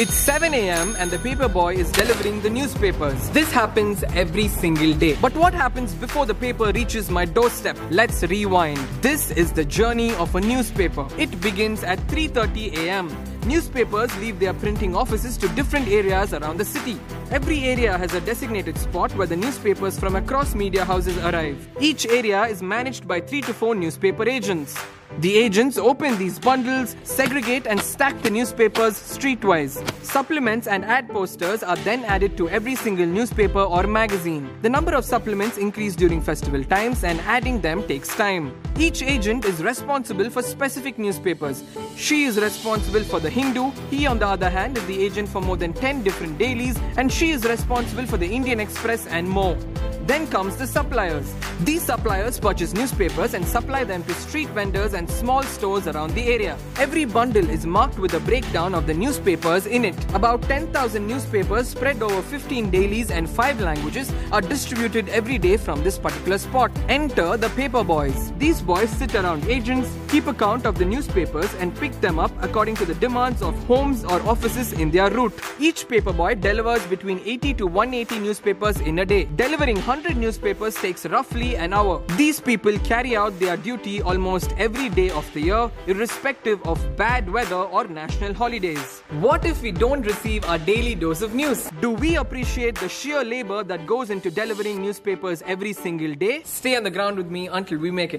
It's 7 a.m. and the paper boy is delivering the newspapers. This happens every single day. But what happens before the paper reaches my doorstep? Let's rewind. This is the journey of a newspaper. It begins at 3:30 a.m. Newspapers leave their printing offices to different areas around the city. Every area has a designated spot where the newspapers from across media houses arrive. Each area is managed by 3 to 4 newspaper agents. The agents open these bundles, segregate and stack the newspapers streetwise. Supplements and ad posters are then added to every single newspaper or magazine. The number of supplements increase during festival times and adding them takes time. Each agent is responsible for specific newspapers. She is responsible for the Hindu, he on the other hand is the agent for more than 10 different dailies and she is responsible for the Indian Express and more. Then comes the suppliers. These suppliers purchase newspapers and supply them to street vendors and small stores around the area. Every bundle is marked with a breakdown of the newspapers in it. About 10,000 newspapers spread over 15 dailies and 5 languages are distributed every day from this particular spot. Enter the paper boys. These boys sit around agents, keep account of the newspapers and pick them up according to the demands of homes or offices in their route. Each paper boy delivers between 80 to 180 newspapers in a day. Delivering 100 newspapers takes roughly an hour. These people carry out their duty almost every day of the year, irrespective of bad weather or national holidays. What if we don't receive our daily dose of news? Do we appreciate the sheer labor that goes into delivering newspapers every single day? Stay on the ground with me until we make it.